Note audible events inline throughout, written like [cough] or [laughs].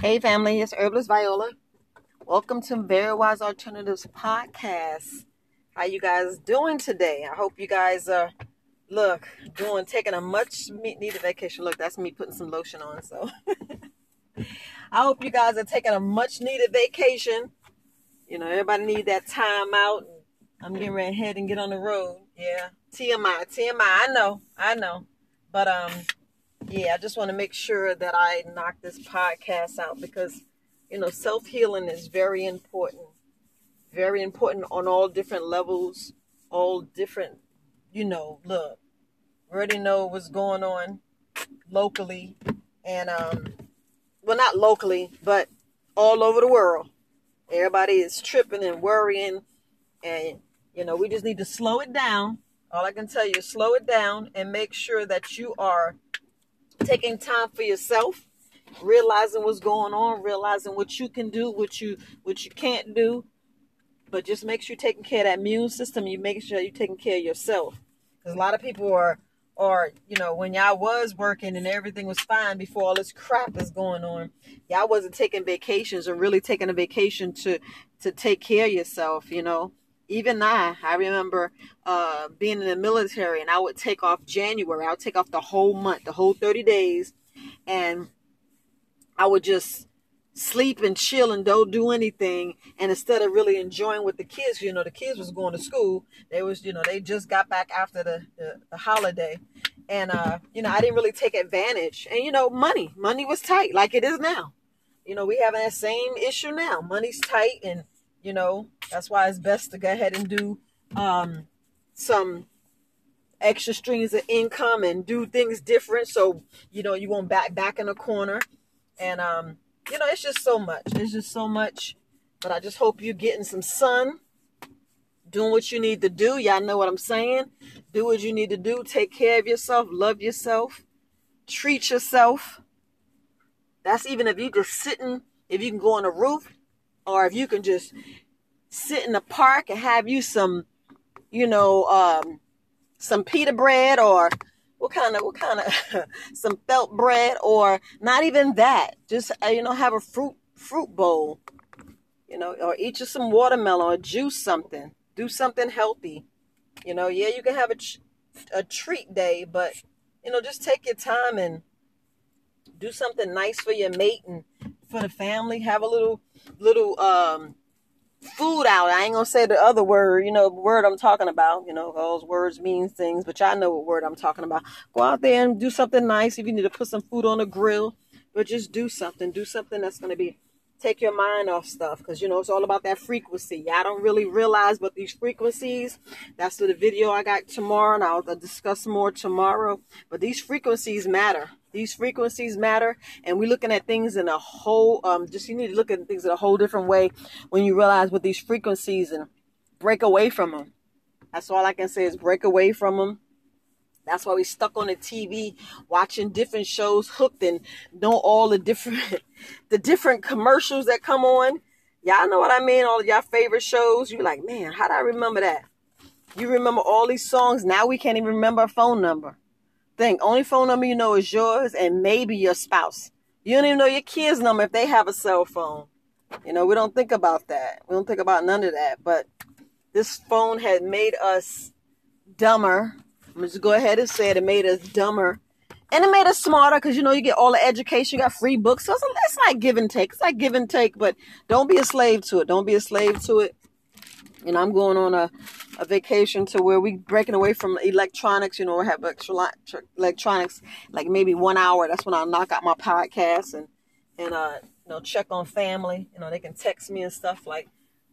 Hey family, it's Herbalist Viola. Welcome to Very Wise Alternatives podcast. How you guys doing today? I hope you guys are look doing taking a much needed vacation. Look, that's me putting some lotion on. So [laughs] I hope you guys are taking a much needed vacation. You know, everybody need that time out. I'm getting ready to head and get on the road. Yeah, TMI, TMI. I know, I know, but um yeah, I just want to make sure that I knock this podcast out because, you know, self healing is very important. Very important on all different levels, all different, you know, look, already know what's going on locally and, um, well, not locally, but all over the world. Everybody is tripping and worrying, and, you know, we just need to slow it down. All I can tell you is slow it down and make sure that you are taking time for yourself, realizing what's going on, realizing what you can do, what you what you can't do. But just make sure you're taking care of that immune system. You make sure you're taking care of yourself. Because a lot of people are or you know when y'all was working and everything was fine before all this crap is going on y'all wasn't taking vacations or really taking a vacation to to take care of yourself you know even I, I remember uh, being in the military and I would take off January. I would take off the whole month, the whole 30 days. And I would just sleep and chill and don't do anything. And instead of really enjoying with the kids, you know, the kids was going to school. They was, you know, they just got back after the, the, the holiday. And, uh, you know, I didn't really take advantage. And, you know, money, money was tight like it is now. You know, we have that same issue now. Money's tight and, you know, that's why it's best to go ahead and do um, some extra streams of income and do things different. So, you know, you won't back back in a corner. And um, you know, it's just so much. It's just so much. But I just hope you're getting some sun, doing what you need to do. Y'all know what I'm saying. Do what you need to do. Take care of yourself. Love yourself. Treat yourself. That's even if you're just sitting, if you can go on a roof, or if you can just sit in the park and have you some, you know, um, some pita bread or what kind of what kind of [laughs] some felt bread or not even that. Just uh, you know, have a fruit fruit bowl, you know, or eat you some watermelon or juice something. Do something healthy. You know, yeah, you can have a a treat day, but you know, just take your time and do something nice for your mate and for the family. Have a little little um food out. I ain't gonna say the other word, you know, word I'm talking about. You know, those words mean things, but y'all know what word I'm talking about. Go out there and do something nice. If you need to put some food on the grill, but just do something. Do something that's gonna be take your mind off stuff because you know it's all about that frequency. Y'all don't really realize, but these frequencies. That's the video I got tomorrow, and I'll discuss more tomorrow. But these frequencies matter. These frequencies matter, and we're looking at things in a whole. Um, just you need to look at things in a whole different way when you realize what these frequencies and break away from them. That's all I can say is break away from them. That's why we stuck on the TV watching different shows, hooked and know all the different [laughs] the different commercials that come on. Y'all know what I mean? All of y'all favorite shows. You're like, man, how do I remember that? You remember all these songs. Now we can't even remember a phone number thing. Only phone number you know is yours and maybe your spouse. You don't even know your kids' number if they have a cell phone. You know, we don't think about that. We don't think about none of that. But this phone had made us dumber. I'm just go ahead and say it. It made us dumber. And it made us smarter because you know you get all the education, you got free books. So it's, it's like give and take. It's like give and take, but don't be a slave to it. Don't be a slave to it. And I'm going on a, a vacation to where we breaking away from electronics. You know, we have extra electronics like maybe one hour. That's when I'll knock out my podcast and and uh you know check on family. You know, they can text me and stuff like.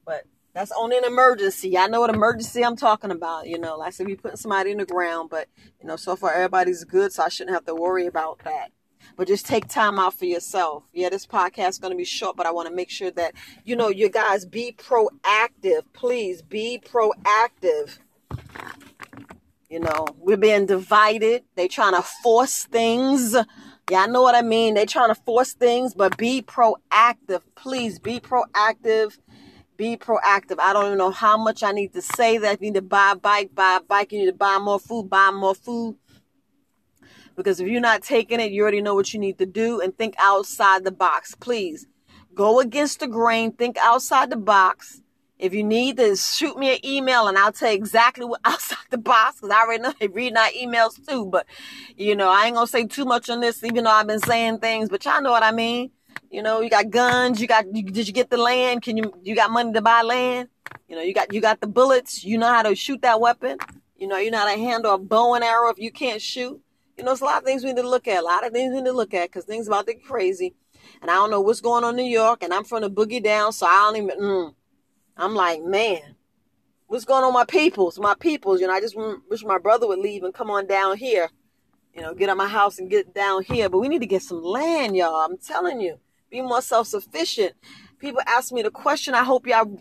But that's only an emergency. I know what emergency I'm talking about. You know, like I said, we putting somebody in the ground, but you know, so far everybody's good, so I shouldn't have to worry about that but just take time out for yourself. Yeah, this podcast is going to be short, but I want to make sure that, you know, you guys be proactive. Please be proactive. You know, we're being divided. They trying to force things. Yeah, I know what I mean. They trying to force things, but be proactive. Please be proactive. Be proactive. I don't even know how much I need to say that. If you need to buy a bike, buy a bike. You need to buy more food, buy more food Because if you're not taking it, you already know what you need to do and think outside the box. Please go against the grain, think outside the box. If you need to shoot me an email and I'll tell you exactly what [laughs] outside the box, because I already know they read my emails too. But you know, I ain't gonna say too much on this, even though I've been saying things, but y'all know what I mean. You know, you got guns, you got you, did you get the land? Can you you got money to buy land? You know, you got you got the bullets, you know how to shoot that weapon. You know, you know how to handle a bow and arrow if you can't shoot. You know, it's a lot of things we need to look at. A lot of things we need to look at because things about to get crazy. And I don't know what's going on in New York, and I'm from the boogie down, so I don't even. Mm. I'm like, man, what's going on, my peoples, my peoples? You know, I just wish my brother would leave and come on down here. You know, get out my house and get down here. But we need to get some land, y'all. I'm telling you, be more self sufficient. People ask me the question. I hope y'all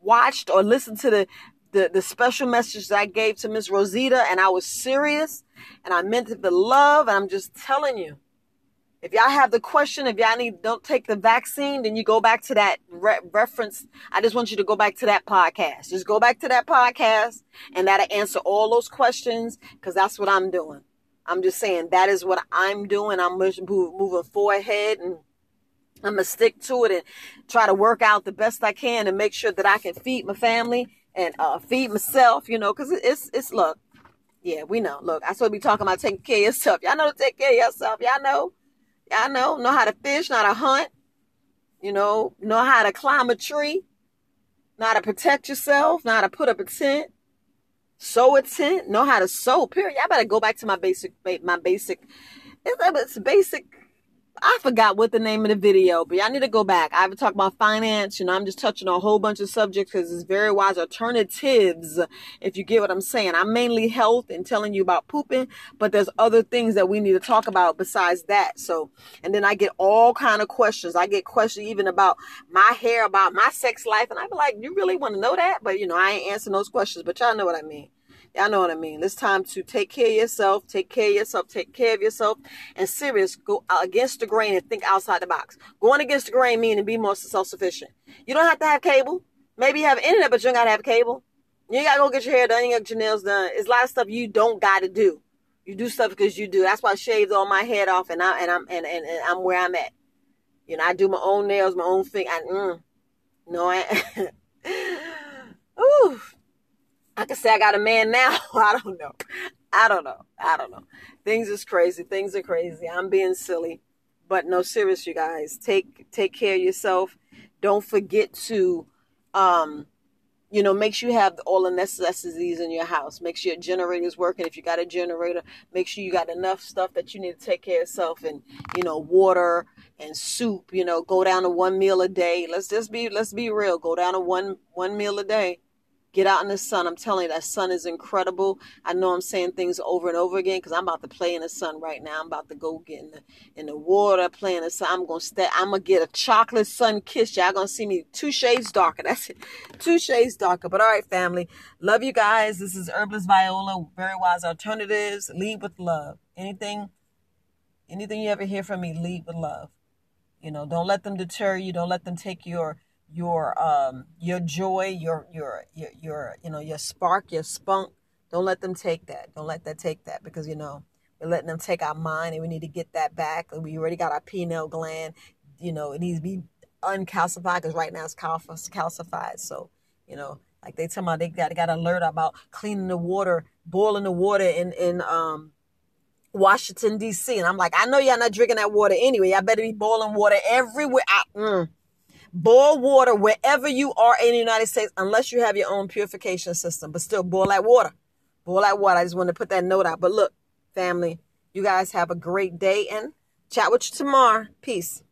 watched or listened to the the, the special message that I gave to Miss Rosita, and I was serious and I meant it with love. And I'm just telling you, if y'all have the question, if y'all need don't take the vaccine, then you go back to that re- reference. I just want you to go back to that podcast. Just go back to that podcast, and that'll answer all those questions because that's what I'm doing. I'm just saying that is what I'm doing. I'm moving forward ahead and I'm gonna stick to it and try to work out the best I can and make sure that I can feed my family and uh, feed myself, you know, because it's it's look, yeah, we know. Look, I to be talking about taking care of yourself. Y'all know to take care of yourself. Y'all know, y'all know, know how to fish, know how to hunt, you know, know how to climb a tree, know how to protect yourself, know how to put up a tent, sew a tent, know how to sew. Period. Y'all better go back to my basic, my basic. It's basic I forgot what the name of the video, but y'all need to go back. I haven't talked about finance. You know, I'm just touching a whole bunch of subjects because it's very wise alternatives. If you get what I'm saying, I'm mainly health and telling you about pooping, but there's other things that we need to talk about besides that. So, and then I get all kind of questions. I get questions even about my hair, about my sex life, and I be like, you really want to know that? But you know, I ain't answering those questions, but y'all know what I mean. Y'all know what I mean. It's time to take care of yourself, take care of yourself, take care of yourself, and serious, go against the grain and think outside the box. Going against the grain meaning be more self-sufficient. You don't have to have cable. Maybe you have internet, but you don't gotta have cable. You gotta go get your hair done, you get your nails done. It's a lot of stuff you don't gotta do. You do stuff because you do. That's why I shaved all my head off and I and I'm and, and, and I'm where I'm at. You know, I do my own nails, my own thing. I mm, no, I [laughs] Ooh, I can say I got a man now. [laughs] I don't know. I don't know. I don't know. Things is crazy. Things are crazy. I'm being silly. But no, serious, you guys. Take take care of yourself. Don't forget to um you know, make sure you have all the necessities in your house. Make sure your generator is working. If you got a generator, make sure you got enough stuff that you need to take care of yourself and, you know, water and soup, you know, go down to one meal a day. Let's just be let's be real. Go down to one one meal a day Get out in the sun. I'm telling you, that sun is incredible. I know I'm saying things over and over again because I'm about to play in the sun right now. I'm about to go get in the in the water, play in the sun. I'm gonna stay. I'm gonna get a chocolate sun kiss. Y'all gonna see me two shades darker. [laughs] That's it, two shades darker. But all right, family, love you guys. This is Herbalist Viola, Very Wise Alternatives. Lead with love. Anything, anything you ever hear from me, lead with love. You know, don't let them deter you. Don't let them take your your um your joy, your your your your you know your spark, your spunk. Don't let them take that. Don't let that take that because you know we're letting them take our mind and we need to get that back. And we already got our pineal gland. You know it needs to be uncalcified because right now it's calcified. So you know like they tell me they got got alert about cleaning the water, boiling the water in in um Washington D.C. and I'm like I know y'all not drinking that water anyway. Y'all better be boiling water everywhere. I, mm, Boil water wherever you are in the United States, unless you have your own purification system. But still, boil that water. Boil that water. I just wanted to put that note out. But look, family, you guys have a great day and chat with you tomorrow. Peace.